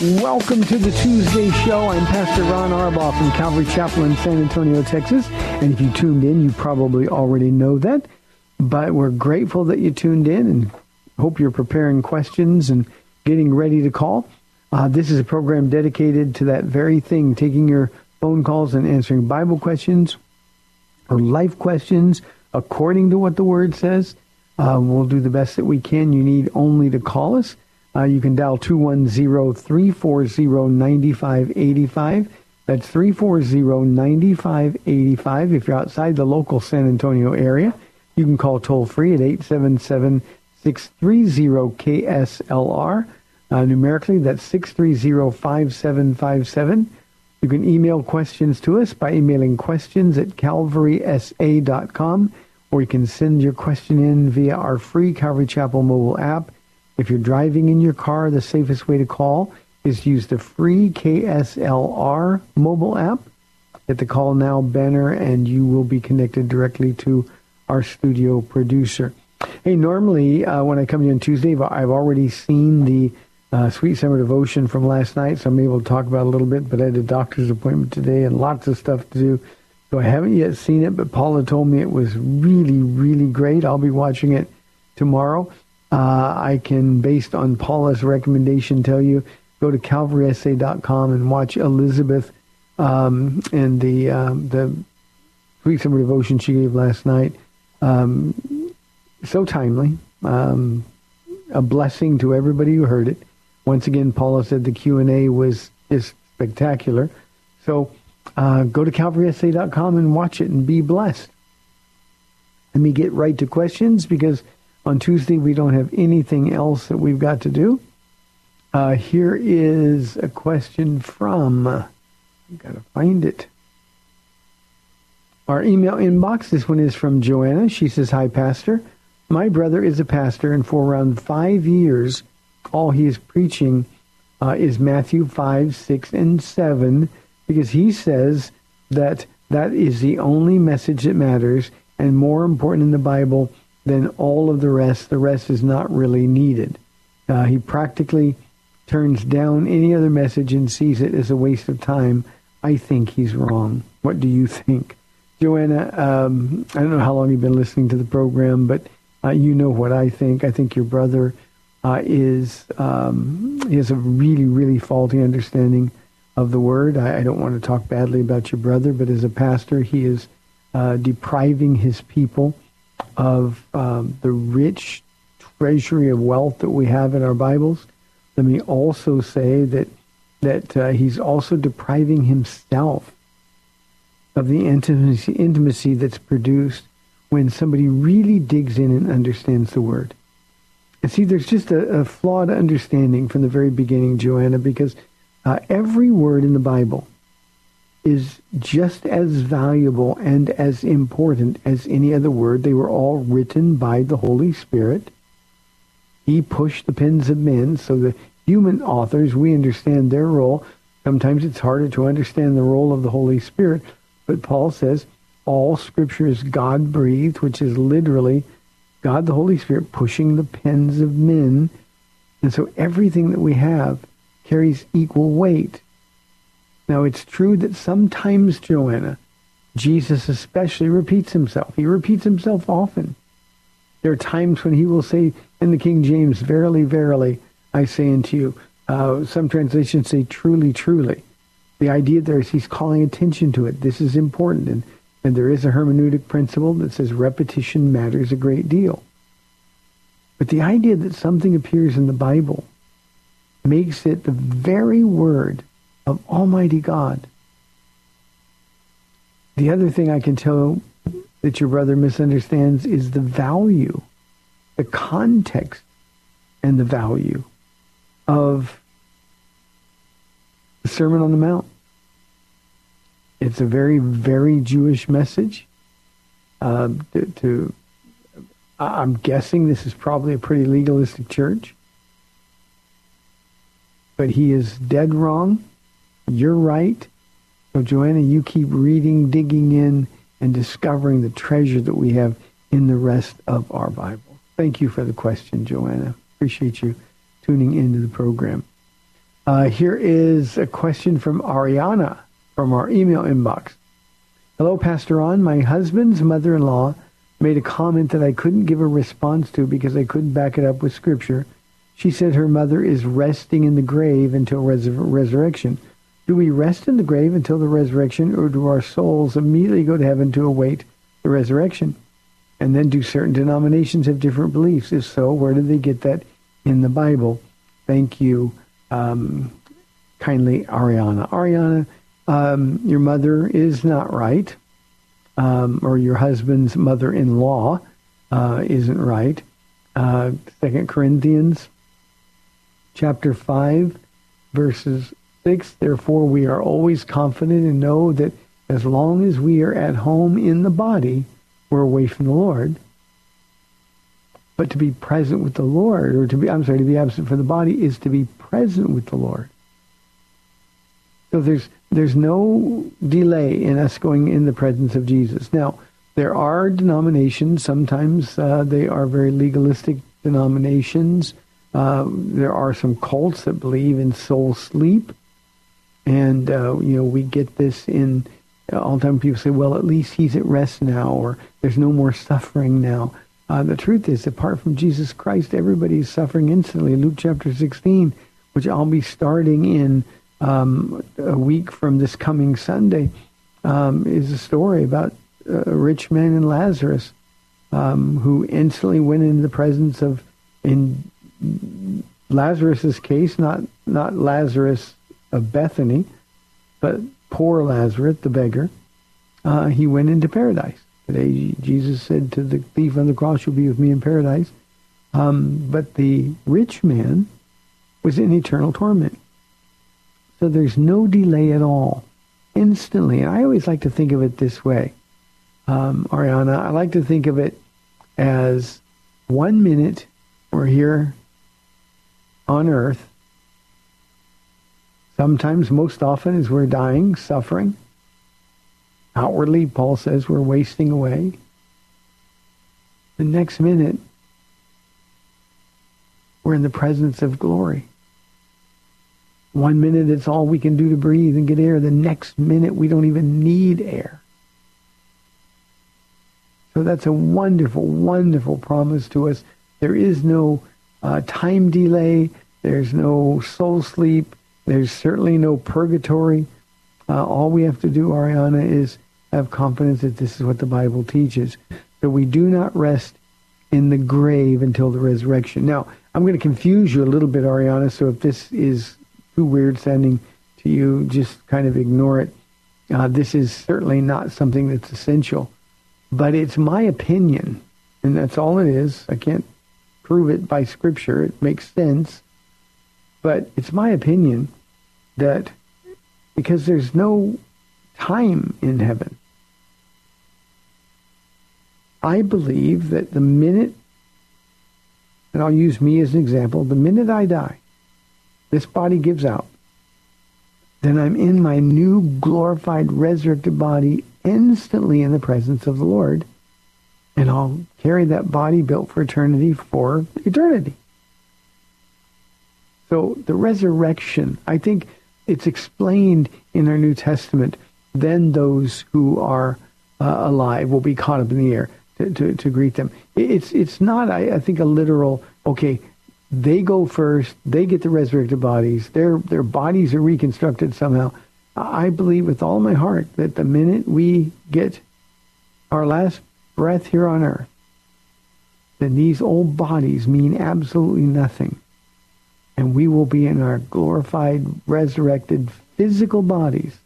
Welcome to the Tuesday show. I'm Pastor Ron Arbaugh from Calvary Chapel in San Antonio, Texas. And if you tuned in, you probably already know that. But we're grateful that you tuned in and hope you're preparing questions and getting ready to call. Uh, this is a program dedicated to that very thing, taking your phone calls and answering Bible questions or life questions according to what the Word says. Uh, we'll do the best that we can. You need only to call us. Uh, you can dial 210-340-9585. That's 340-9585. If you're outside the local San Antonio area, you can call toll free at 877-630-KSLR. Uh, numerically, that's 630-5757. You can email questions to us by emailing questions at calvarysa.com, or you can send your question in via our free Calvary Chapel mobile app. If you're driving in your car, the safest way to call is to use the free KSLR mobile app. Hit the call now banner, and you will be connected directly to our studio producer. Hey, normally uh, when I come here on Tuesday, I've already seen the uh, Sweet Summer Devotion from last night, so I'm able to talk about it a little bit. But I had a doctor's appointment today and lots of stuff to do. So I haven't yet seen it, but Paula told me it was really, really great. I'll be watching it tomorrow. Uh, I can, based on Paula's recommendation, tell you go to calvarysa.com and watch Elizabeth um, and the um, the Sweet Summer Devotion she gave last night. Um, so timely, um, a blessing to everybody who heard it. Once again, Paula said the Q and A was just spectacular. So uh, go to calvarysa.com and watch it and be blessed. Let me get right to questions because on Tuesday we don't have anything else that we've got to do. Uh, here is a question from. I've got to find it. Our email inbox. This one is from Joanna. She says, "Hi, Pastor. My brother is a pastor, and for around five years, all he is preaching uh, is Matthew five, six, and seven, because he says that that is the only message that matters and more important in the Bible than all of the rest. The rest is not really needed. Uh, he practically turns down any other message and sees it as a waste of time. I think he's wrong. What do you think? Joanna, um, I don't know how long you've been listening to the program, but uh, you know what I think. I think your brother uh, is, um, has a really, really faulty understanding of the word. I, I, don't want to talk badly about your brother, but as a pastor, he is uh, depriving his people of um, the rich treasury of wealth that we have in our Bibles. Let me also say that that uh, he's also depriving himself of the intimacy, intimacy that's produced when somebody really digs in and understands the word. And see, there's just a, a flawed understanding from the very beginning, Joanna, because uh, every word in the Bible is just as valuable and as important as any other word. They were all written by the Holy Spirit. He pushed the pens of men so that human authors, we understand their role. Sometimes it's harder to understand the role of the Holy Spirit, but Paul says all scripture is God breathed, which is literally God the Holy Spirit pushing the pens of men. And so everything that we have carries equal weight. Now it's true that sometimes, Joanna, Jesus especially repeats himself. He repeats himself often. There are times when he will say in the King James, Verily, verily, I say unto you. Uh, some translations say, Truly, truly. The idea there is he's calling attention to it. This is important. And, and there is a hermeneutic principle that says repetition matters a great deal. But the idea that something appears in the Bible makes it the very word of Almighty God. The other thing I can tell that your brother misunderstands is the value, the context, and the value of the Sermon on the Mount. It's a very, very Jewish message. Uh, to, to, I'm guessing this is probably a pretty legalistic church, but he is dead wrong. You're right. So, Joanna, you keep reading, digging in, and discovering the treasure that we have in the rest of our Bible. Thank you for the question, Joanna. Appreciate you tuning into the program. Uh, here is a question from Ariana from our email inbox. Hello, Pastor Ron. My husband's mother-in-law made a comment that I couldn't give a response to because I couldn't back it up with Scripture. She said her mother is resting in the grave until res- resurrection. Do we rest in the grave until the resurrection, or do our souls immediately go to heaven to await the resurrection? And then do certain denominations have different beliefs? If so, where do they get that in the Bible? Thank you, um, kindly, Ariana. Ariana, um, your mother is not right, um, or your husband's mother-in-law uh, isn't right. Uh, Second Corinthians chapter 5, verses 6, therefore we are always confident and know that as long as we are at home in the body, we're away from the Lord. But to be present with the Lord, or to be, I'm sorry, to be absent from the body is to be present with the Lord. So there's, there's no delay in us going in the presence of Jesus. Now, there are denominations, sometimes uh, they are very legalistic denominations. Uh, there are some cults that believe in soul sleep. And, uh, you know, we get this in, all the time people say, well, at least he's at rest now, or there's no more suffering now. Uh, the truth is, apart from Jesus Christ, everybody is suffering instantly. Luke chapter 16, which I'll be starting in um, a week from this coming Sunday, um, is a story about a rich man and Lazarus um, who instantly went into the presence of, in Lazarus's case, not, not Lazarus of Bethany, but poor Lazarus, the beggar, uh, he went into paradise. Today, Jesus said to the thief on the cross, you'll be with me in paradise. Um, but the rich man was in eternal torment. So there's no delay at all. Instantly. And I always like to think of it this way. Um, Ariana, I like to think of it as one minute we're here on earth Sometimes, most often, as we're dying, suffering. Outwardly, Paul says we're wasting away. The next minute, we're in the presence of glory. One minute, it's all we can do to breathe and get air. The next minute, we don't even need air. So that's a wonderful, wonderful promise to us. There is no uh, time delay. There's no soul sleep. There's certainly no purgatory. Uh, all we have to do, Ariana, is have confidence that this is what the Bible teaches. So we do not rest in the grave until the resurrection. Now, I'm going to confuse you a little bit, Ariana, so if this is too weird sounding to you, just kind of ignore it. Uh, this is certainly not something that's essential. But it's my opinion, and that's all it is. I can't prove it by Scripture. It makes sense. But it's my opinion that because there's no time in heaven. I believe that the minute, and I'll use me as an example, the minute I die, this body gives out, then I'm in my new glorified resurrected body instantly in the presence of the Lord. And I'll carry that body built for eternity for eternity. So the resurrection, I think it's explained in our New Testament. Then those who are uh, alive will be caught up in the air to, to, to greet them. It's, it's not, I, I think, a literal, okay, they go first, they get the resurrected bodies, their, their bodies are reconstructed somehow. I believe with all my heart that the minute we get our last breath here on earth, then these old bodies mean absolutely nothing. And we will be in our glorified, resurrected physical bodies.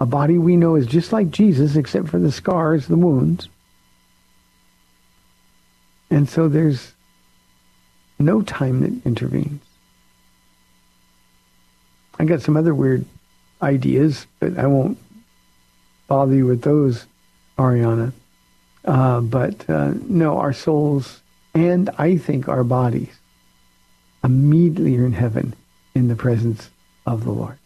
A body we know is just like Jesus, except for the scars, the wounds. And so there's no time that intervenes. I got some other weird ideas, but I won't bother you with those, Ariana. Uh, but uh, no, our souls and I think our bodies immediately are in heaven in the presence of the Lord.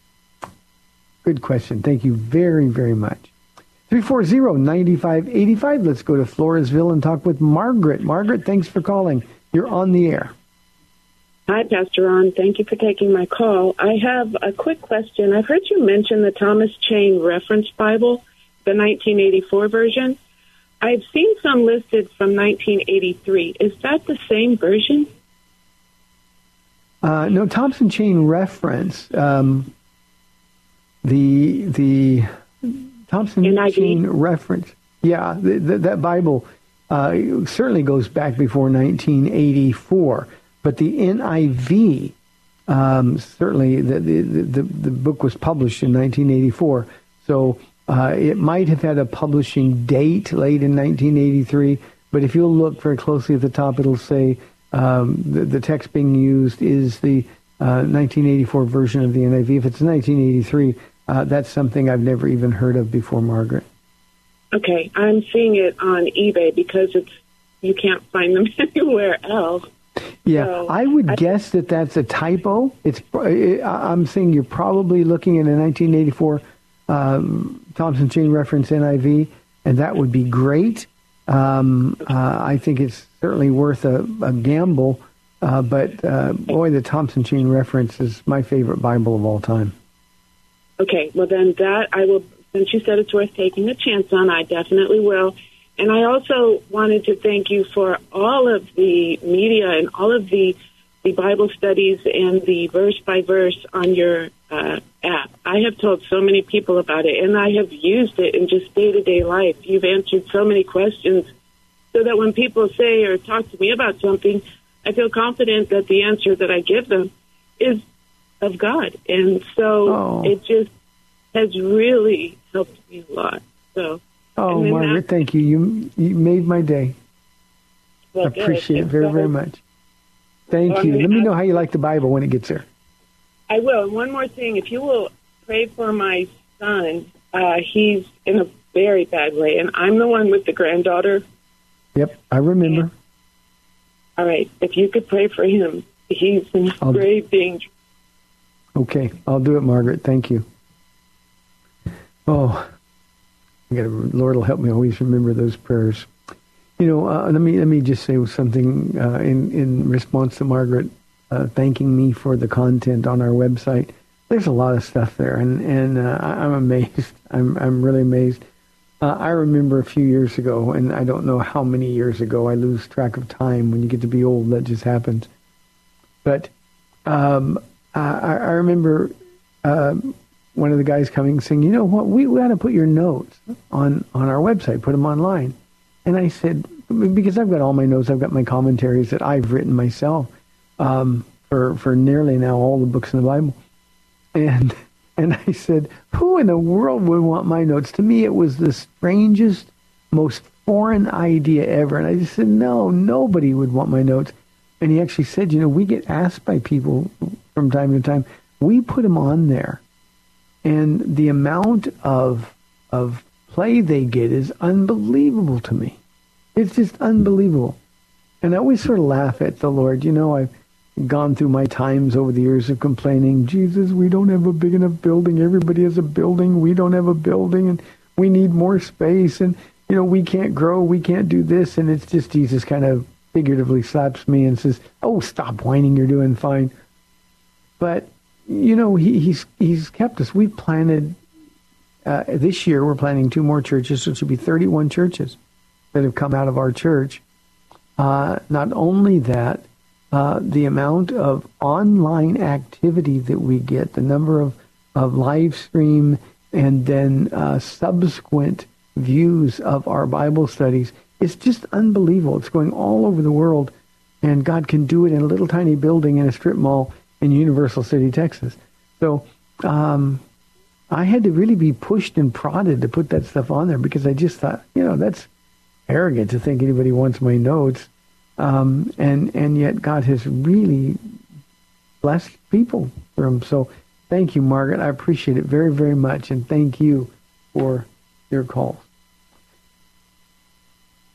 Good question. Thank you very, very much. 340-9585. Let's go to Floresville and talk with Margaret. Margaret, thanks for calling. You're on the air. Hi, Pastor Ron. Thank you for taking my call. I have a quick question. I've heard you mention the Thomas Chain Reference Bible, the 1984 version. I've seen some listed from 1983. Is that the same version? Uh, no, Thompson Chain Reference. Um, the the Thompson NIV. Chain Reference. Yeah, the, the, that Bible uh, certainly goes back before 1984. But the NIV, um, certainly the, the, the, the, book was published in 1984. So uh, it might have had a publishing date late in 1983. But if you'll look very closely at the top, it'll say um, the, the, text being used is the uh, 1984 version of the NIV. If it's 1983, uh, that's something I've never even heard of before, Margaret. Okay, I'm seeing it on eBay because it's you can't find them anywhere else. Yeah, so, I would I, guess that that's a typo. It's I'm saying you're probably looking at a 1984 um, Thompson Chain Reference NIV, and that would be great. Um, uh, I think it's certainly worth a, a gamble. Uh, but uh, boy, the Thompson Chain Reference is my favorite Bible of all time. Okay, well then that I will. Since you said it's worth taking a chance on, I definitely will. And I also wanted to thank you for all of the media and all of the the Bible studies and the verse by verse on your uh, app. I have told so many people about it, and I have used it in just day to day life. You've answered so many questions, so that when people say or talk to me about something, I feel confident that the answer that I give them is of God, and so oh. it just has really helped me a lot. So. Oh, Margaret, thank you. You you made my day. Well, I appreciate it very, very much. Thank you. Let me know how you like the Bible when it gets there. I will. One more thing, if you will pray for my son, uh, he's in a very bad way, and I'm the one with the granddaughter. Yep, I remember. And, all right, if you could pray for him, he's in I'll, grave danger. Okay, I'll do it, Margaret. Thank you. Oh, got Lord will help me always remember those prayers. You know, uh, let me let me just say something uh, in in response to Margaret uh, thanking me for the content on our website. There's a lot of stuff there, and and uh, I'm amazed. I'm I'm really amazed. Uh, I remember a few years ago, and I don't know how many years ago. I lose track of time when you get to be old. That just happens. But um, I, I remember um, one of the guys coming saying, you know what, we, we ought to put your notes on, on our website, put them online. And I said, because I've got all my notes, I've got my commentaries that I've written myself um, for, for nearly now all the books in the Bible. And, and I said, who in the world would want my notes? To me, it was the strangest, most foreign idea ever. And I just said, no, nobody would want my notes. And he actually said, you know, we get asked by people from time to time, we put them on there and the amount of of play they get is unbelievable to me. It's just unbelievable. And I always sort of laugh at the Lord. You know, I've gone through my times over the years of complaining, Jesus, we don't have a big enough building. Everybody has a building. We don't have a building and we need more space and you know, we can't grow, we can't do this and it's just Jesus kind of figuratively slaps me and says, "Oh, stop whining, you're doing fine." But you know, he, he's he's kept us. We've planted uh, this year. We're planning two more churches, so it should be 31 churches that have come out of our church. Uh, not only that, uh, the amount of online activity that we get, the number of, of live stream and then uh, subsequent views of our Bible studies, it's just unbelievable. It's going all over the world, and God can do it in a little tiny building in a strip mall in Universal City, Texas. So um, I had to really be pushed and prodded to put that stuff on there because I just thought, you know, that's arrogant to think anybody wants my notes. Um, and and yet God has really blessed people for them. So thank you, Margaret. I appreciate it very, very much, and thank you for your call.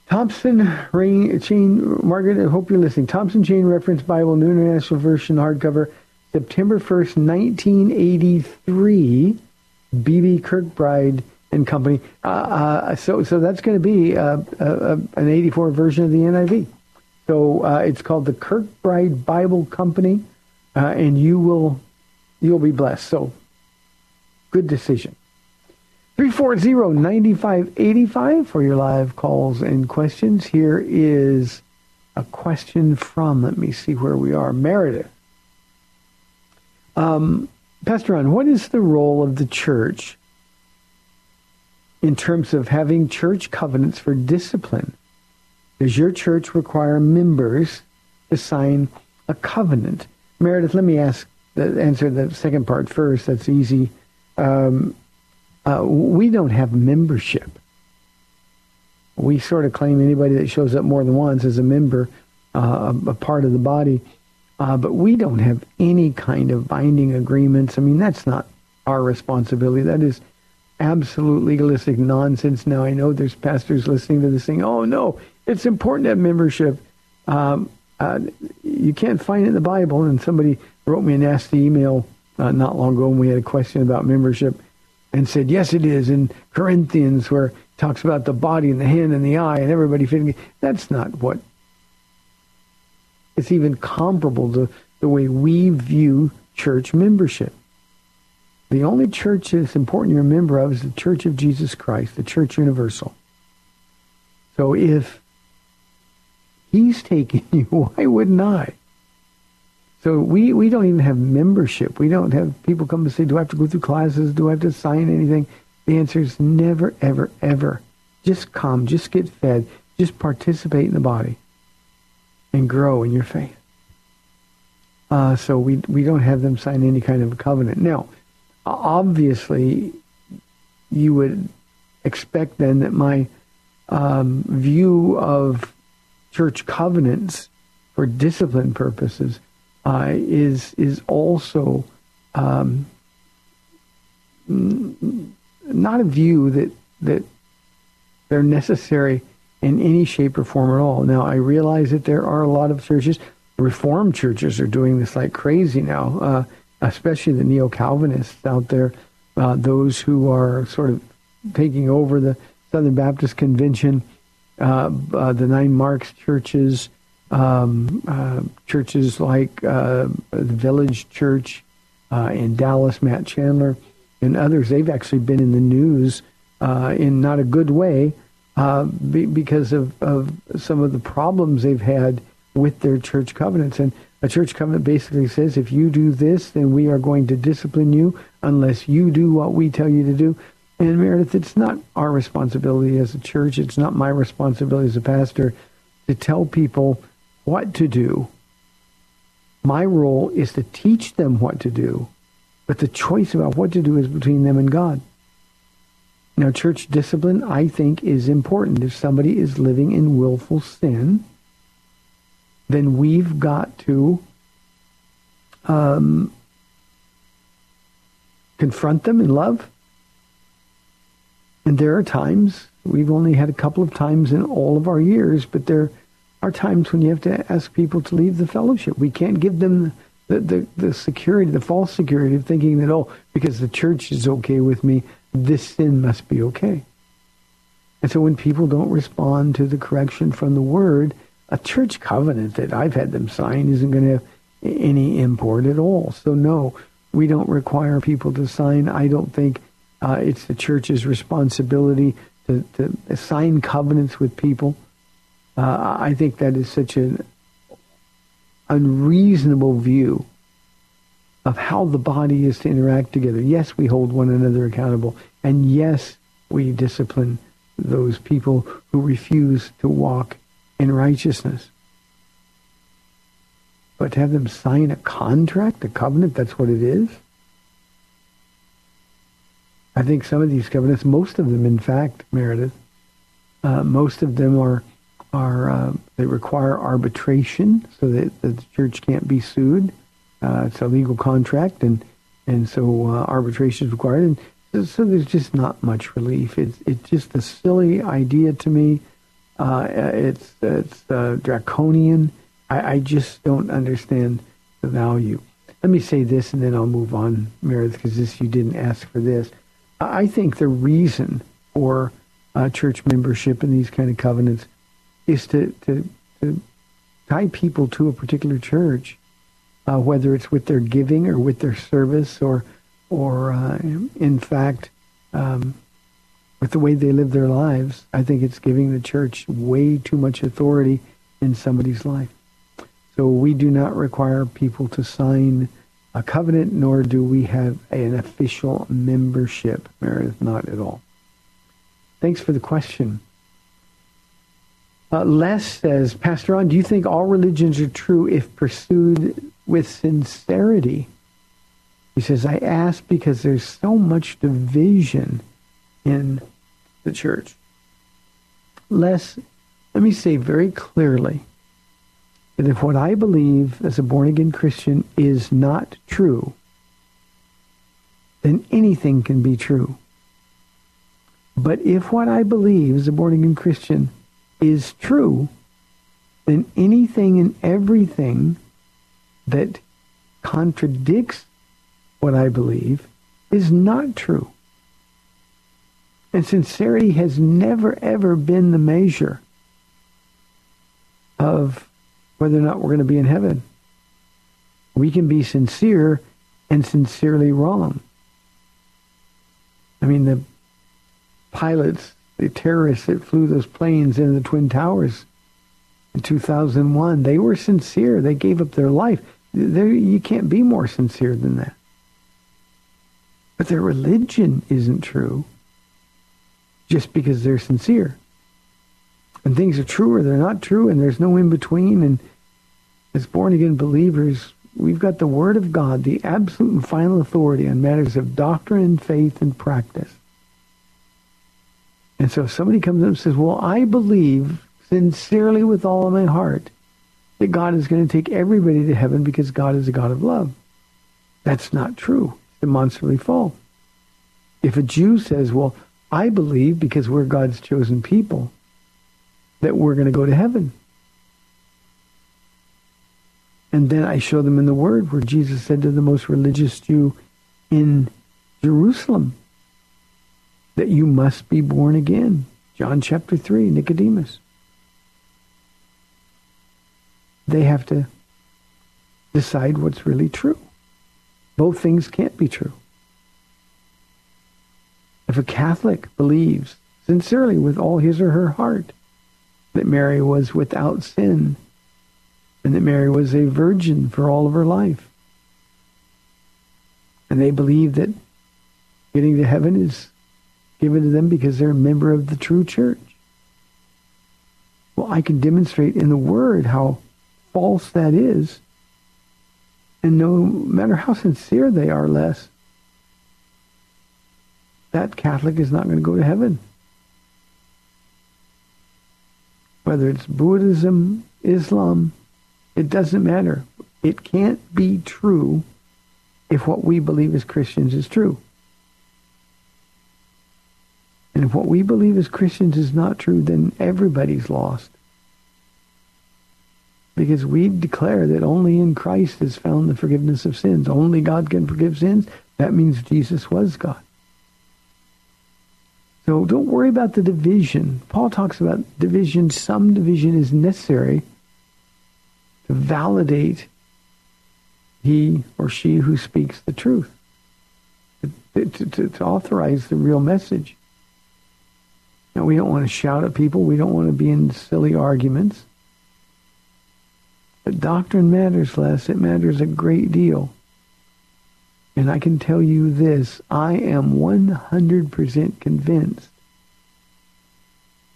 Thompson Rain, Chain, Margaret, I hope you're listening. Thompson Chain Reference Bible, New International Version, hardcover, September 1st, 1983, B.B. Kirkbride and Company. Uh, uh, so, so that's going to be uh, uh, an 84 version of the NIV. So uh, it's called the Kirkbride Bible Company, uh, and you will you'll be blessed. So, good decision. 340-9585 for your live calls and questions. Here is a question from, let me see where we are, Meredith. Um, Pastor Ron, what is the role of the church in terms of having church covenants for discipline? Does your church require members to sign a covenant? Meredith, let me ask the, answer the second part first. That's easy. Um, uh, we don't have membership. We sort of claim anybody that shows up more than once is a member, uh, a, a, part of the body. Uh, but we don't have any kind of binding agreements. I mean, that's not our responsibility. That is absolute legalistic nonsense. Now, I know there's pastors listening to this saying, oh, no, it's important to have membership. Um, uh, you can't find it in the Bible. And somebody wrote me a nasty email uh, not long ago when we had a question about membership and said, yes, it is in Corinthians where it talks about the body and the hand and the eye and everybody fitting. That's not what it's even comparable to the way we view church membership. The only church that's important you're a member of is the Church of Jesus Christ, the Church Universal. So if he's taking you, why wouldn't I? So we, we don't even have membership. We don't have people come and say, do I have to go through classes? Do I have to sign anything? The answer is never, ever, ever. Just come. Just get fed. Just participate in the body and grow in your faith. Uh, so we, we don't have them sign any kind of a covenant. Now, obviously, you would expect then that my um, view of church covenants for discipline purposes uh, is is also um, not a view that that they're necessary in any shape or form at all. Now, I realize that there are a lot of churches, Reformed churches, are doing this like crazy now, uh, especially the neo Calvinists out there, uh, those who are sort of taking over the Southern Baptist Convention, uh, uh the Nine Marks churches um, uh, churches like uh, the Village Church in Dallas, Matt Chandler, and others. They've actually been in the news in not a good way uh, be, because of, of some of the problems they've had with their church covenants. And a church covenant basically says, if you do this, then we are going to discipline you unless you do what we tell you to do. And Meredith, it's not our responsibility as a church. It's not my responsibility as a pastor to tell people what to do. My role is to teach them what to do, but the choice about what to do is between them and God. Now, church discipline, I think, is important. If somebody is living in willful sin, then we've got to um, confront them in love. And there are times, we've only had a couple of times in all of our years, but there are times when you have to ask people to leave the fellowship. We can't give them the, the, the security, the false security of thinking that, oh, because the church is okay with me, this sin must be okay. And so when people don't respond to the correction from the word, a church covenant that I've had them sign isn't going to have any import at all. So no, we don't require people to sign. I don't think uh, it's the church's responsibility to, to sign covenants with people. Uh, I think that is such an unreasonable view of how the body is to interact together. Yes, we hold one another accountable, and yes, we discipline those people who refuse to walk in righteousness. But to have them sign a contract, a covenant, that's what it is? I think some of these covenants, most of them, in fact, Meredith, uh, most of them are are uh, they require arbitration so that, that, the church can't be sued. Uh, it's a legal contract, and and so uh, arbitration is required. And so, there's just not much relief. It's it's just a silly idea to me. Uh, it's it's uh, draconian. I, I, just don't understand the value. Let me say this, and then I'll move on, Meredith, because this you didn't ask for this. I think the reason for uh, church membership in these kind of covenants is to, to, to tie people to a particular church, uh, whether it's with their giving or with their service or, or uh, in fact, um, with the way they live their lives. I think it's giving the church way too much authority in somebody's life. So we do not require people to sign a covenant, nor do we have an official membership. Meredith, not at all. Thanks for the question. Uh, Les says, Pastor Ron, do you think all religions are true if pursued with sincerity? He says, I ask because there's so much division in the church. Les, let me say very clearly that if what I believe as a born-again Christian is not true, then anything can be true. But if what I believe as a born-again Christian is true, then anything and everything that contradicts what I believe is not true. And sincerity has never, ever been the measure of whether or not we're going to be in heaven. We can be sincere and sincerely wrong. I mean, the pilots the terrorists that flew those planes into the Twin Towers in 2001, they were sincere. They gave up their life. They're, you can't be more sincere than that. But their religion isn't true just because they're sincere. And things are true or they're not true, and there's no in between. And as born again believers, we've got the Word of God, the absolute and final authority on matters of doctrine faith and practice. And so if somebody comes up and says, well, I believe sincerely with all of my heart that God is going to take everybody to heaven because God is a God of love. That's not true. It's demonstrably false. If a Jew says, well, I believe because we're God's chosen people that we're going to go to heaven. And then I show them in the Word where Jesus said to the most religious Jew in Jerusalem, that you must be born again. John chapter 3, Nicodemus. They have to decide what's really true. Both things can't be true. If a Catholic believes sincerely with all his or her heart that Mary was without sin and that Mary was a virgin for all of her life, and they believe that getting to heaven is given to them because they're a member of the true church. Well, I can demonstrate in the Word how false that is. And no matter how sincere they are, Les, that Catholic is not going to go to heaven. Whether it's Buddhism, Islam, it doesn't matter. It can't be true if what we believe as Christians is true. And if what we believe as Christians is not true, then everybody's lost. because we declare that only in Christ is found the forgiveness of sins. Only God can forgive sins. That means Jesus was God. So don't worry about the division. Paul talks about division. Some division is necessary to validate he or she who speaks the truth, to, to, to authorize the real message. We don't want to shout at people. We don't want to be in silly arguments. But doctrine matters less. It matters a great deal. And I can tell you this, I am 100% convinced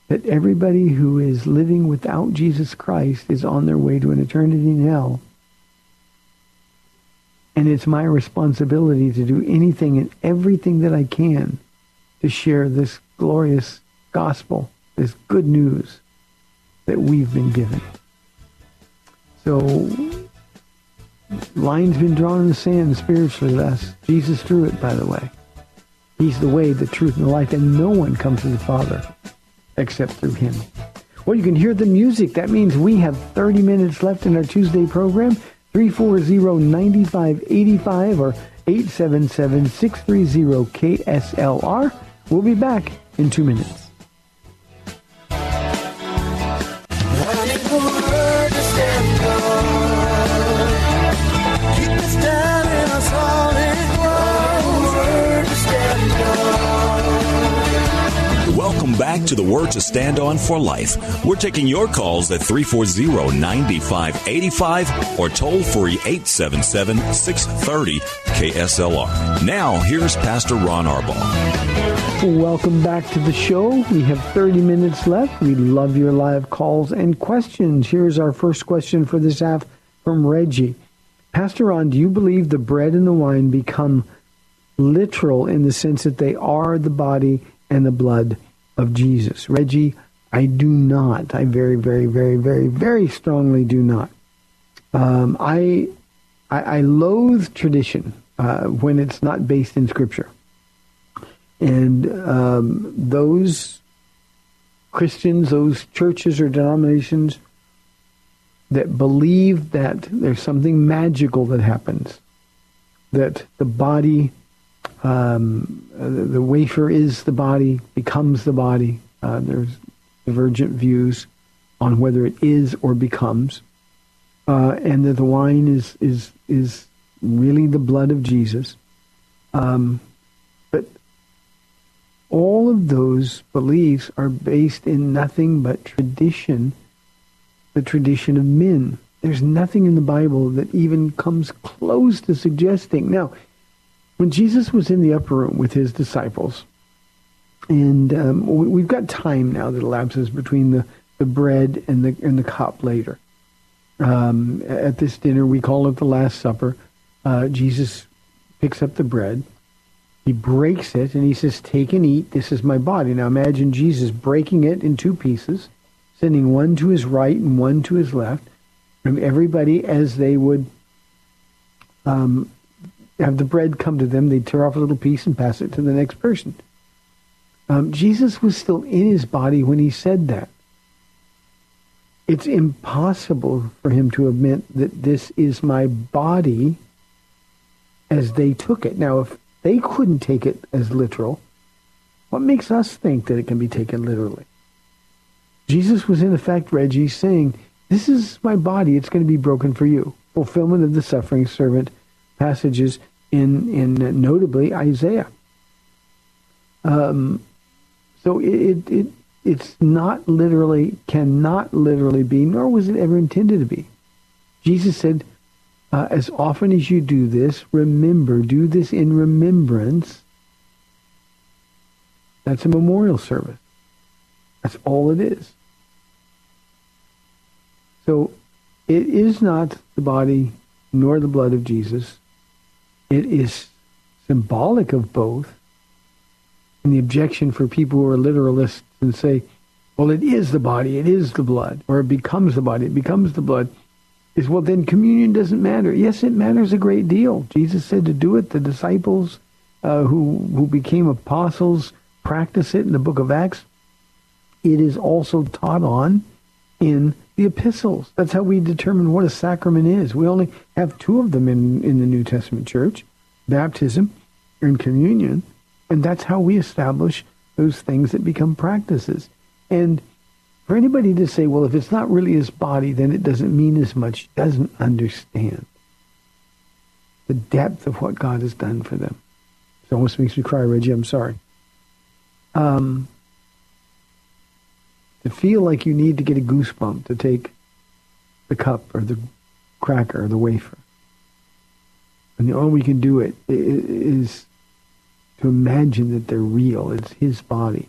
that everybody who is living without Jesus Christ is on their way to an eternity in hell. And it's my responsibility to do anything and everything that I can to share this glorious gospel, this good news that we've been given. So, line's been drawn in the sand spiritually, Les. Jesus drew it, by the way. He's the way, the truth, and the life, and no one comes to the Father except through him. Well, you can hear the music. That means we have 30 minutes left in our Tuesday program. 340-9585 or 877-630-KSLR. We'll be back in two minutes. Welcome back to the Word to Stand On for Life. We're taking your calls at 340-9585 or toll free 877-630 KSLR. Now, here's Pastor Ron Arbaugh. Welcome back to the show. We have 30 minutes left. We love your live calls and questions. Here's our first question for this half from Reggie. Pastor Ron, do you believe the bread and the wine become literal in the sense that they are the body and the blood of Jesus. Reggie, I do not. I very, very, very, very, very strongly do not. Um, I, I, I, loathe tradition uh, when it's not based in Scripture. And um, those Christians, those churches or denominations that believe that there's something magical that happens, that the body um, the, wafer is the body, becomes the body. Uh, there's divergent views on whether it is or becomes, uh, and that the wine is is is really the blood of Jesus. Um, but all of those beliefs are based in nothing but tradition, the tradition of men. There's nothing in the Bible that even comes close to suggesting. Now, when Jesus was in the upper room with his disciples, and um, we've got time now that elapses between the, the bread and the and the cup later. Um, at this dinner, we call it the Last Supper. Uh, Jesus picks up the bread, he breaks it, and he says, "Take and eat. This is my body." Now imagine Jesus breaking it in two pieces, sending one to his right and one to his left, from everybody as they would um, have the bread come to them, they'd tear off a little piece and pass it to the next person. Um, Jesus was still in his body when he said that. It's impossible for him to admit that this is my body as they took it. Now, if they couldn't take it as literal, what makes us think that it can be taken literally? Jesus was in effect, Reggie, saying, this is my body. It's going to be broken for you. Fulfillment of the suffering servant passages in in notably Isaiah. Um, so it, it it's not literally cannot literally be, nor was it ever intended to be. Jesus said, uh, "As often as you do this, remember, do this in remembrance." That's a memorial service. That's all it is. So it is not the body nor the blood of Jesus. It is symbolic of both. And the objection for people who are literalists and say, well, it is the body, it is the blood, or it becomes the body, it becomes the blood, is, well, then communion doesn't matter. Yes, it matters a great deal. Jesus said to do it. The disciples uh, who, who became apostles practice it in the book of Acts. It is also taught on in the epistles. That's how we determine what a sacrament is. We only have two of them in, in the New Testament church, baptism and communion. And that's how we establish those things that become practices. And for anybody to say, well, if it's not really his body, then it doesn't mean as much, doesn't understand the depth of what God has done for them. It almost makes me cry, Reggie. I'm sorry. Um, to feel like you need to get a goosebump to take the cup or the cracker or the wafer. And the only way we can do it is to imagine that they're real. It's his body.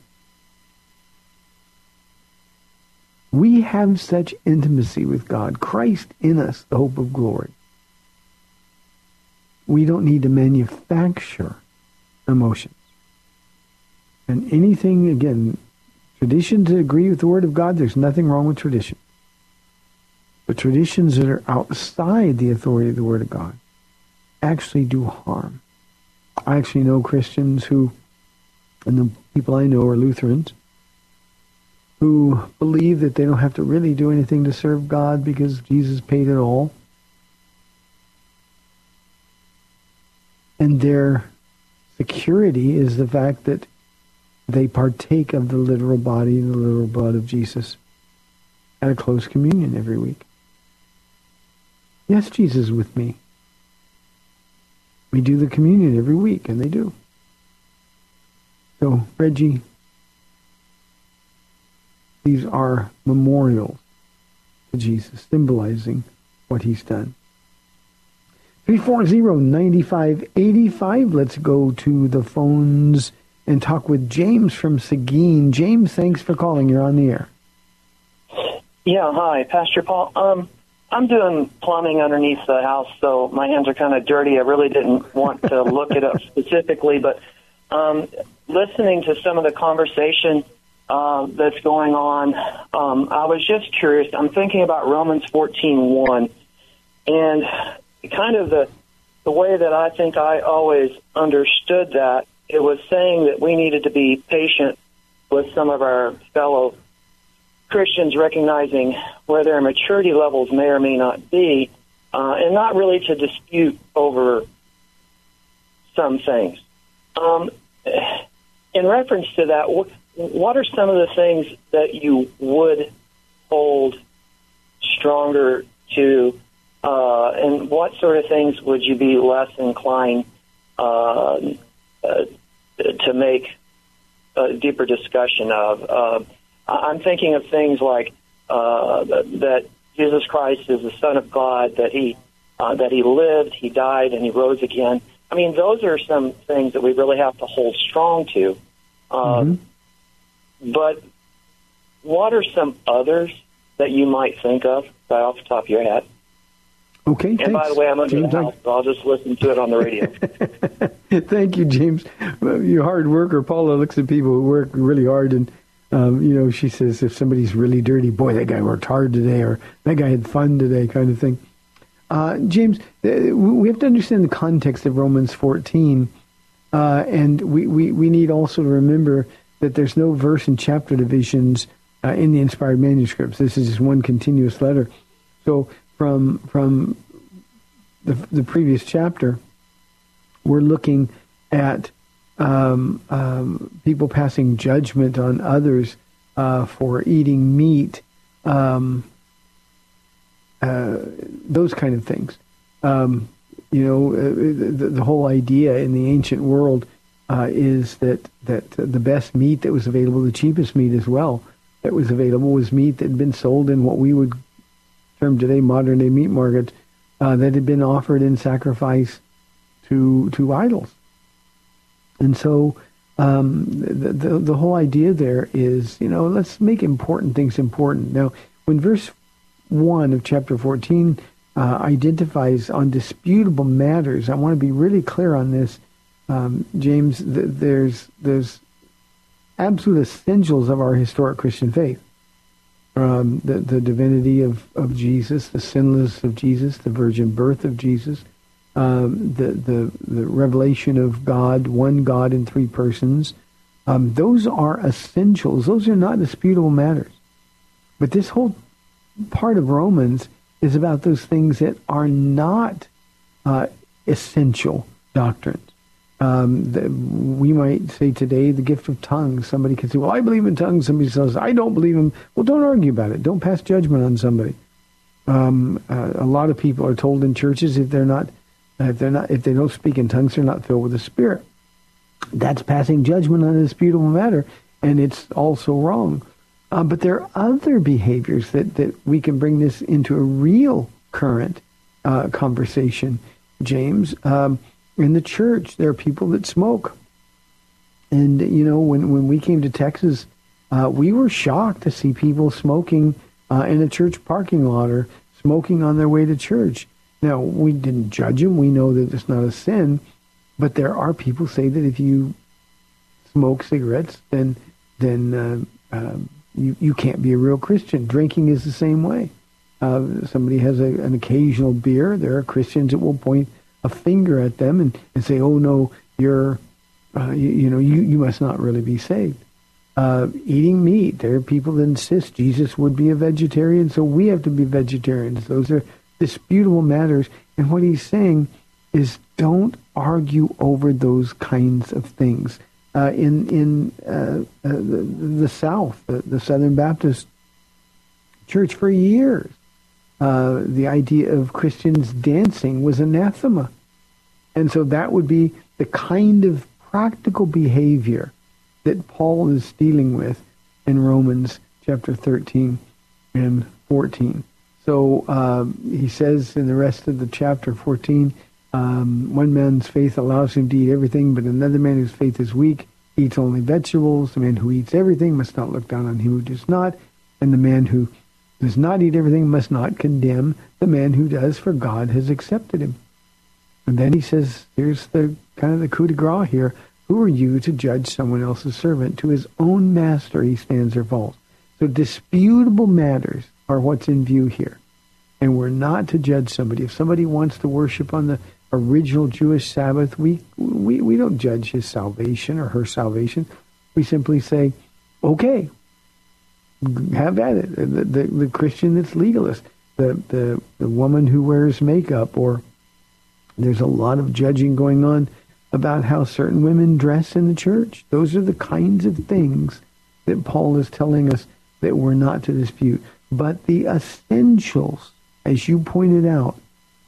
We have such intimacy with God. Christ in us, the hope of glory. We don't need to manufacture emotions. And anything, again, traditions that agree with the Word of God, there's nothing wrong with tradition. But traditions that are outside the authority of the Word of God actually do harm. I actually know Christians who, and the people I know are Lutherans, who believe that they don't have to really do anything to serve God because Jesus paid it all. And their security is the fact that they partake of the literal body and the literal blood of Jesus at a close communion every week. Yes, Jesus is with me. We do the communion every week, and they do. So, Reggie, these are memorials to Jesus, symbolizing what he's done. 340-9585. Let's go to the phones and talk with James from Seguin. James, thanks for calling. You're on the air. Yeah, hi, Pastor Paul. Um, I'm doing plumbing underneath the house, so my hands are kind of dirty. I really didn't want to look it up specifically, but um, listening to some of the conversation uh, that's going on, um, I was just curious. I'm thinking about Romans 14:1, and kind of the the way that I think I always understood that it was saying that we needed to be patient with some of our fellow Christians, recognizing where their maturity levels may or may not be, uh, and not really to dispute over some things. Um, in reference to that, what, are some of the things that you would hold stronger to, uh, and what sort of things would you be less inclined uh, uh, to make a deeper discussion of. Uh, I'm thinking of things like uh, that Jesus Christ is the Son of God, that he uh, that he lived, he died, and he rose again. I mean, those are some things that we really have to hold strong to. Um, mm-hmm. But what are some others that you might think of right off the top of your head? Okay. And thanks. by the way, I'm under James, the house, so I'll just listen to it on the radio. Thank you, James. You're a hard worker. Paula looks at people who work really hard, and um, you know, she says if somebody's really dirty, boy, that guy worked hard today, or that guy had fun today, kind of thing. Uh, James, we have to understand the context of Romans 14, uh, and we, we, we need also to remember that there's no verse and chapter divisions uh, in the inspired manuscripts. This is just one continuous letter. So from from the, the previous chapter, we're looking at um, um, people passing judgment on others uh, for eating meat, um, uh, those kind of things. Um, you know, uh, the, the, whole idea in the ancient world uh, is that that the best meat that was available, the cheapest meat as well, that was available was meat that had been sold in what we would term today modern day meat markets uh, that had been offered in sacrifice to to idols. And so um, the, the, the whole idea there is, you know, let's make important things important. Now, when verse one of chapter fourteen uh, identifies undisputable matters, I want to be really clear on this, um, James. Th- there's there's absolute essentials of our historic Christian faith um, the, the divinity of, of Jesus, the sinlessness of Jesus, the virgin birth of Jesus, um, the, the, the revelation of God, one God in three persons. Um, those are essentials. Those are not disputable matters. But this whole part of Romans is about those things that are not uh, essential doctrines. Um, the, we might say today the gift of tongues. Somebody can say, "Well, I believe in tongues." Somebody says, "I don't believe in." Well, don't argue about it. Don't pass judgment on somebody. Um, uh, a lot of people are told in churches if they're not, if they're not, if they don't speak in tongues, they're not filled with the Spirit. That's passing judgment on a disputable matter, and it's also wrong. Uh, but there are other behaviors that, that we can bring this into a real current uh, conversation, James. Um, in the church, there are people that smoke. And, you know, when, when we came to Texas, uh, we were shocked to see people smoking uh, in a church parking lot or smoking on their way to church. Now, we didn't judge them. We know that it's not a sin. But there are people say that if you smoke cigarettes, then then uh, uh, you you can't be a real Christian. Drinking is the same way. Uh, somebody has a, an occasional beer. There are Christians that will point a finger at them and, and say, "Oh no, you're uh, you, you, know you you must not really be saved." Uh, eating meat. There are people that insist Jesus would be a vegetarian, so we have to be vegetarians. Those are disputable matters. And what he's saying is don't argue over those kinds of things. Uh, in in uh, uh, the, the, South, the, the, Southern Baptist Church for years, uh, the idea of Christians dancing was anathema, and so that would be the kind of practical behavior that Paul is dealing with in Romans chapter 13 and 14. So uh, he says in the rest of the chapter 14 um, one man's faith allows him to eat everything, but another man whose faith is weak eats only vegetables. The man who eats everything must not look down on him who does not, and the man who does not eat everything must not condemn the man who does, for God has accepted him. And then he says, here's the kind of the coup de grace here. Who are you to judge someone else's servant? To his own master he stands or falls. So disputable matters are what's in view here. And we're not to judge somebody. If somebody wants to worship on the original Jewish Sabbath, we, we, we don't judge his salvation or her salvation. We simply say, okay, have at it. The, the, the Christian that's legalist, the, the, the woman who wears makeup, or there's a lot of judging going on about how certain women dress in the church. Those are the kinds of things that Paul is telling us that we're not to dispute. But the essentials, as you pointed out,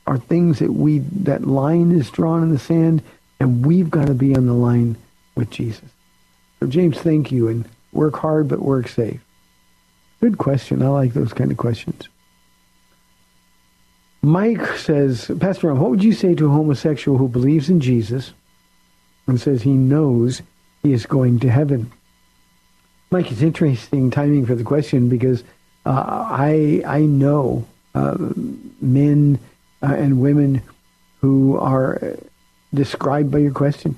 are things that we that line is drawn in the sand, and we've got to be on the line with Jesus. So James, thank you, and work hard but work safe. Good question. I like those kind of questions. Mike says, Pastor Ron, what would you say to a homosexual who believes in Jesus and says he knows he is going to heaven? Mike, it's interesting timing for the question because uh, I I know uh, men uh, and women who are described by your question.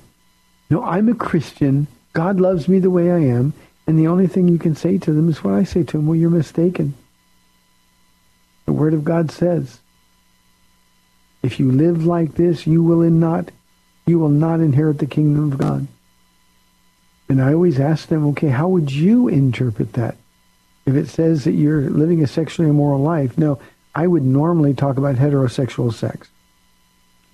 No, I'm a Christian. God loves me the way I am. And the only thing you can say to them is what I say to them. Well, you're mistaken. The Word of God says, if you live like this, you will not, you will not inherit the kingdom of God. And I always ask them, okay, how would you interpret that? If it says that you're living a sexually immoral life, no, I would normally talk about heterosexual sex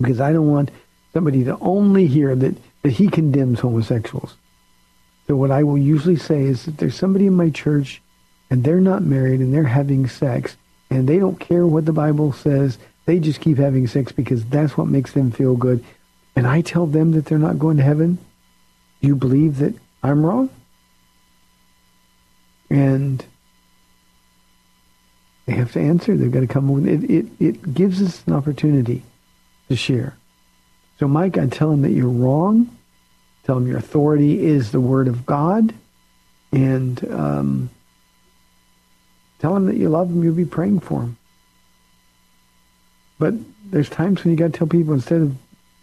because I don't want somebody to only hear that, that he condemns homosexuals. So what I will usually say is that there's somebody in my church and they're not married and they're having sex and they don't care what the Bible says. They just keep having sex because that's what makes them feel good. And I tell them that they're not going to heaven. Do you believe that I'm wrong? And they have to answer. They've got to come it. It, it gives us an opportunity to share. So, Mike, I tell him that you're wrong. Tell them your authority is the Word of God. And um, tell them that you love them. You'll be praying for them. But there's times when you got to tell people instead of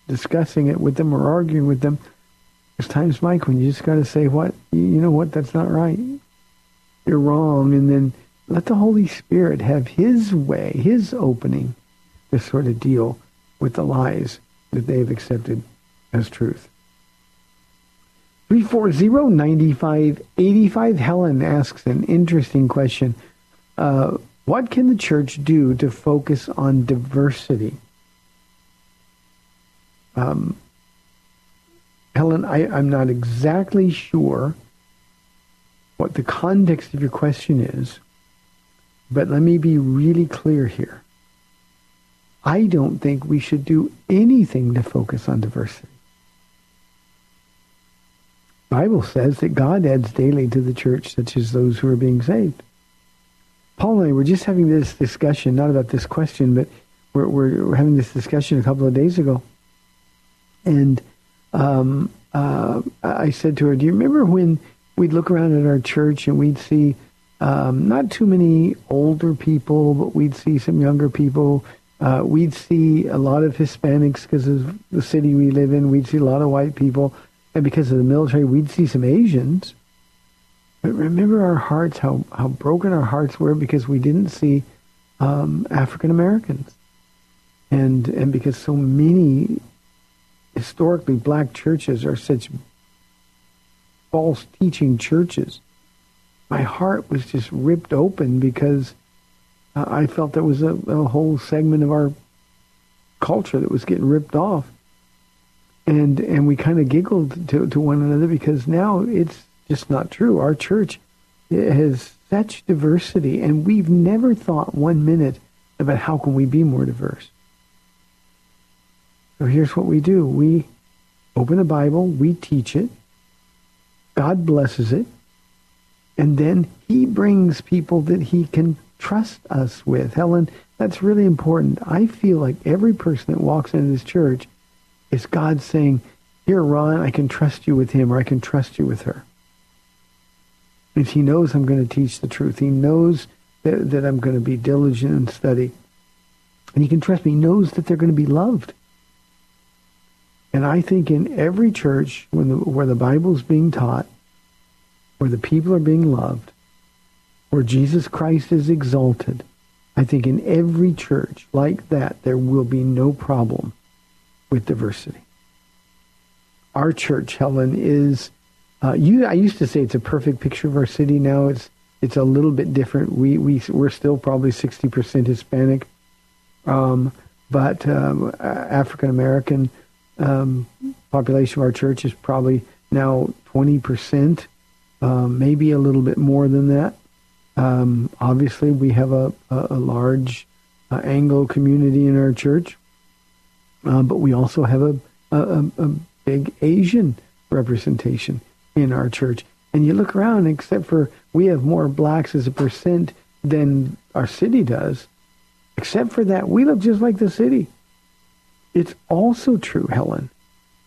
discussing it with them or arguing with them, there's times, Mike, when you just got to say, what? You know what? That's not right. You're wrong. And then let the Holy Spirit have his way, his opening to sort of deal with the lies that they have accepted as truth. 340-9585. Helen asks an interesting question. Uh, What can the church do to focus on diversity? Um, Helen, I, I'm not exactly sure what the context of your question is, but let me be really clear here. I don't think we should do anything to focus on diversity. Bible says that God adds daily to the church such as those who are being saved. Paula and I were just having this discussion, not about this question, but we're, we're having this discussion a couple of days ago. And um, uh, I said to her, do you remember when we'd look around at our church and we'd see um, not too many older people, but we'd see some younger people. Uh, we'd see a lot of Hispanics because of the city we live in. We'd see a lot of white people and because of the military, we'd see some Asians. But remember our hearts, how, how broken our hearts were because we didn't see um, African Americans. And, and because so many historically black churches are such false teaching churches, my heart was just ripped open because uh, I felt there was a, a whole segment of our culture that was getting ripped off and and we kind of giggled to, to one another because now it's just not true. Our church has such diversity, and we've never thought one minute about how can we be more diverse. So here's what we do: we open the Bible, we teach it, God blesses it, and then He brings people that He can trust us with. Helen, that's really important. I feel like every person that walks into this church is God saying, here, Ron, I can trust you with him or I can trust you with her. And he knows I'm going to teach the truth. He knows that, that I'm going to be diligent and study. And he can trust me. He knows that they're going to be loved. And I think in every church when the, where the Bible is being taught, where the people are being loved, where Jesus Christ is exalted, I think in every church like that, there will be no problem with diversity. Our church, Helen, is uh, you. I used to say it's a perfect picture of our city. Now it's it's a little bit different. We we we're still probably sixty percent Hispanic, um, but um, African American um, population of our church is probably now twenty percent, um, maybe a little bit more than that. Um, obviously, we have a a, a large uh, Anglo community in our church. Uh, but we also have a, a, a big Asian representation in our church. And you look around, except for we have more blacks as a percent than our city does, except for that, we look just like the city. It's also true, Helen,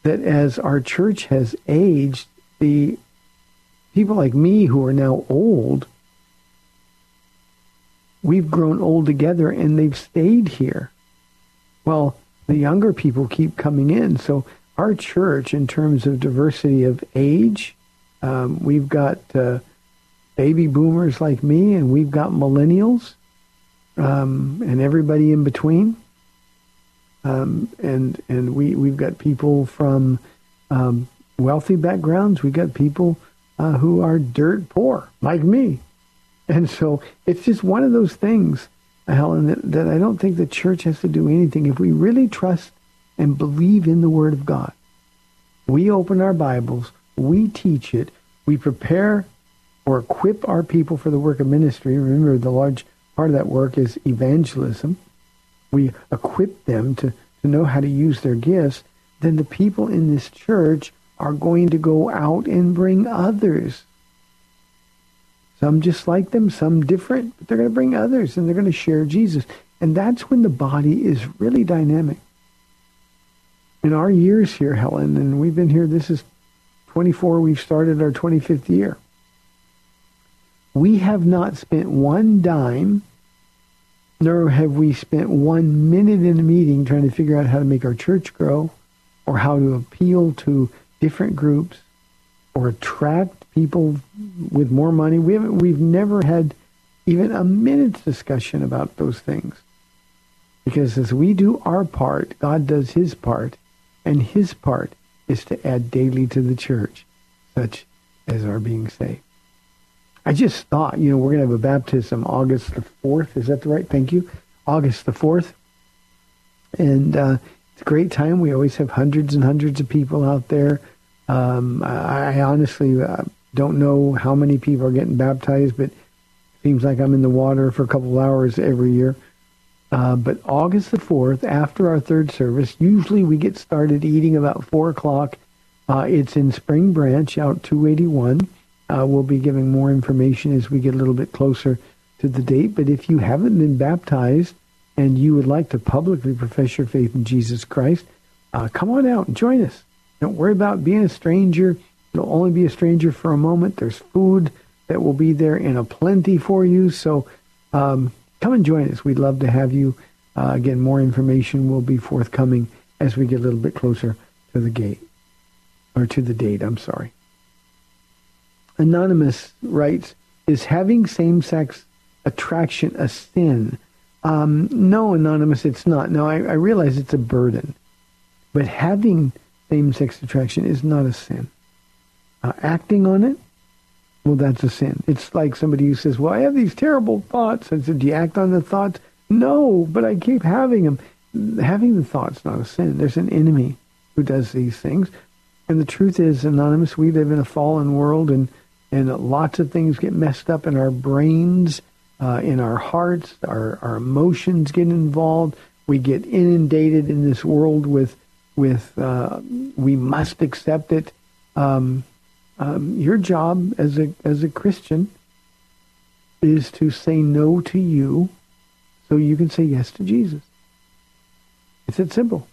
that as our church has aged, the people like me who are now old, we've grown old together and they've stayed here. Well, the younger people keep coming in. So our church, in terms of diversity of age, um, we've got uh, baby boomers like me, and we've got millennials, um, and everybody in between. Um, and and we we've got people from um, wealthy backgrounds. We've got people uh, who are dirt poor, like me. And so it's just one of those things Helen, that, that I don't think the church has to do anything. If we really trust and believe in the Word of God, we open our Bibles, we teach it, we prepare or equip our people for the work of ministry. Remember, the large part of that work is evangelism. We equip them to, to know how to use their gifts. Then the people in this church are going to go out and bring others some just like them, some different, but they're going to bring others and they're going to share Jesus. And that's when the body is really dynamic. In our years here, Helen, and we've been here, this is 24, we've started our 25th year. We have not spent one dime, nor have we spent one minute in a meeting trying to figure out how to make our church grow or how to appeal to different groups or attract people with more money. We haven't, we've never had even a minute's discussion about those things. Because as we do our part, God does his part, and his part is to add daily to the church, such as are being saved. I just thought, you know, we're going to have a baptism August the 4th. Is that the right? Thank you. August the 4th. And uh, it's a great time. We always have hundreds and hundreds of people out there. Um, I, I honestly uh, don't know how many people are getting baptized, but seems like I'm in the water for a couple hours every year. Uh, but August the 4th, after our third service, usually we get started eating about 4 o'clock. Uh, it's in Spring Branch out 281. Uh, we'll be giving more information as we get a little bit closer to the date. But if you haven't been baptized and you would like to publicly profess your faith in Jesus Christ, uh, come on out and join us. Don't worry about being a stranger. You'll only be a stranger for a moment. There's food that will be there in a plenty for you. So um, come and join us. We'd love to have you. Uh, again, more information will be forthcoming as we get a little bit closer to the gate, or to the date, I'm sorry. Anonymous writes, is having same-sex attraction a sin? Um, no, Anonymous, it's not. Now I, I realize it's a burden. But having same-sex attraction is not a sin. Uh, acting on it, well, that's a sin. It's like somebody who says, well, I have these terrible thoughts. I said, do you act on the thoughts? No, but I keep having them. Having the thoughts not a sin. There's an enemy who does these things. And the truth is, Anonymous, we live in a fallen world, and and lots of things get messed up in our brains, uh, in our hearts. Our, our emotions get involved. We get inundated in this world with, with uh, we must accept it. Um, um, your job as a, as a Christian is to say no to you so you can say yes to Jesus. It's that simple.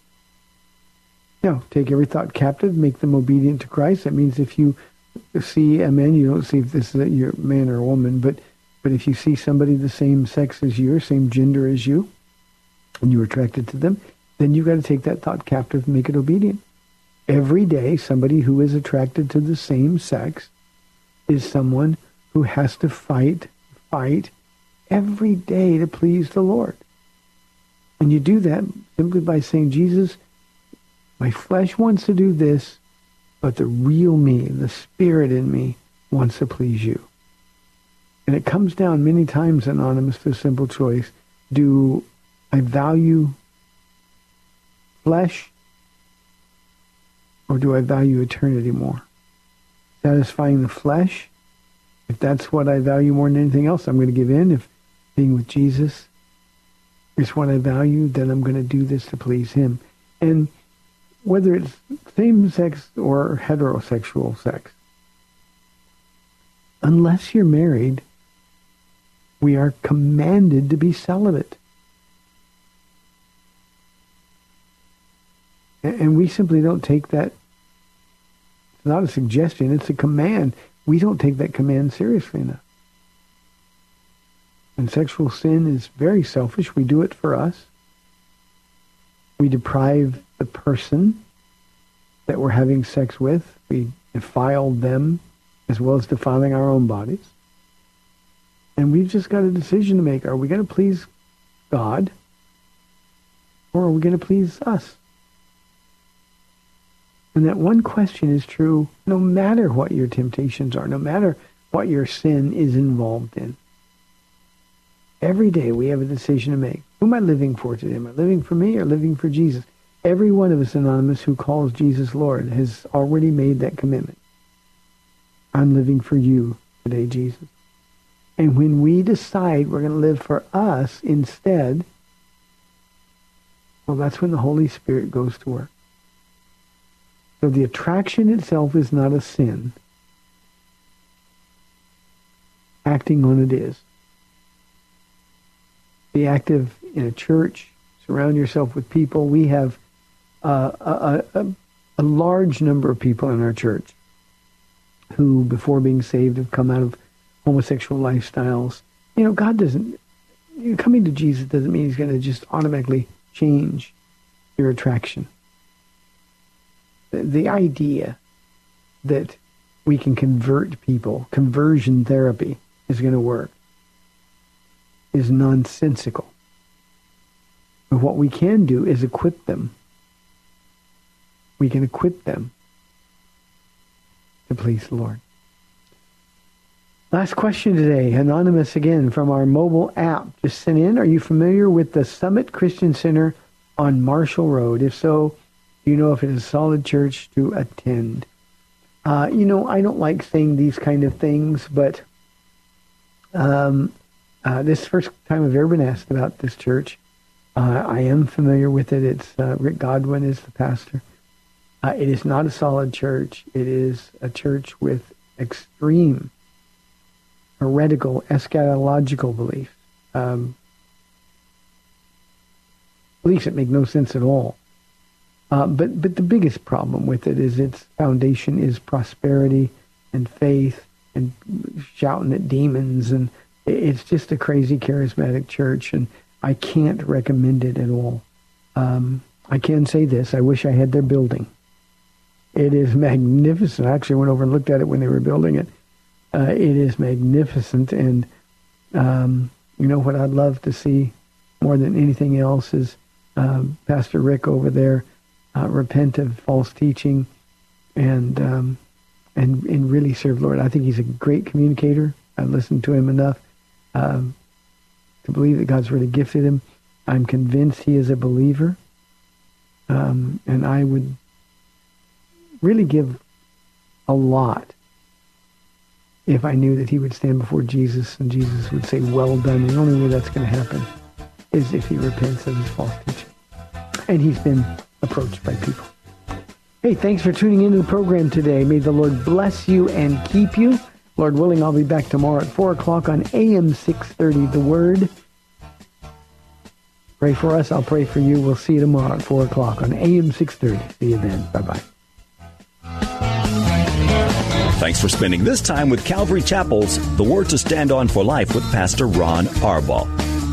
Now, take every thought captive, make them obedient to Christ. That means if you see a man, you don't see if this is a your man or a woman, but but if you see somebody the same sex as you or same gender as you, and you're attracted to them, then you've got to take that thought captive and make it obedient. Every day, somebody who is attracted to the same sex is someone who has to fight, fight every day to please the Lord. And you do that simply by saying, Jesus, my flesh wants to do this, but the real me, the spirit in me, wants to please you. And it comes down many times, Anonymous, to a simple choice. Do I value flesh or do I value eternity more? Satisfying the flesh, if that's what I value more than anything else, I'm going to give in. If being with Jesus is what I value, then I'm going to do this to please him. And whether it's same-sex or heterosexual sex. Unless you're married, we are commanded to be celibate. And we simply don't take that, not a suggestion, it's a command. We don't take that command seriously enough. And sexual sin is very selfish. We do it for us. We deprive the person that we're having sex with. We defile them as well as defiling our own bodies. And we've just got a decision to make. Are we going to please God or are we going to please us? And that one question is true no matter what your temptations are, no matter what your sin is involved in. Every day we have a decision to make. Who am I living for today? Am I living for me or living for Jesus? Every one of us, Anonymous, who calls Jesus Lord has already made that commitment. I'm living for you today, Jesus. And when we decide we're going to live for us instead, well, that's when the Holy Spirit goes to work. So the attraction itself is not a sin. Acting on it is. Be active in a church. Surround yourself with people. We have uh, a, a, a large number of people in our church who, before being saved, have come out of homosexual lifestyles. You know, God doesn't, coming to Jesus doesn't mean he's going to just automatically change your attraction. The, idea that we can convert people, conversion therapy is going to work, is nonsensical. But what we can do is equip them we can equip them to please the Lord. Last question today, anonymous again from our mobile app. Just sent in. Are you familiar with the Summit Christian Center on Marshall Road? If so, do you know if it is a solid church to attend? Uh, you know, I don't like saying these kind of things, but um, uh, this first time I've ever been asked about this church. Uh, I am familiar with it. It's uh, Rick Godwin is the pastor. Uh, it is not a solid church. It is a church with extreme heretical, eschatological beliefs. Um, beliefs that make no sense at all. Uh, but but the biggest problem with it is its foundation is prosperity and faith and shouting at demons and it's just a crazy charismatic church and I can't recommend it at all. Um, I can say this: I wish I had their building. It is magnificent. I actually went over and looked at it when they were building it. Uh, it is magnificent, and um, you know what I'd love to see more than anything else is uh, Pastor Rick over there uh, repent of false teaching and um, and and really serve Lord. I think he's a great communicator. I've listened to him enough um, to believe that God's really gifted him. I'm convinced he is a believer, um, and I would really give a lot if I knew that he would stand before Jesus and Jesus would say, well done. The only way that's going to happen is if he repents of his false teaching. And he's been approached by people. Hey, thanks for tuning into the program today. May the Lord bless you and keep you. Lord willing, I'll be back tomorrow at 4 o'clock on AM 630, The Word. Pray for us. I'll pray for you. We'll see you tomorrow at 4 o'clock on AM 630. See you then. Bye-bye. Thanks for spending this time with Calvary Chapel's The Word to Stand On for Life with Pastor Ron Arbaugh.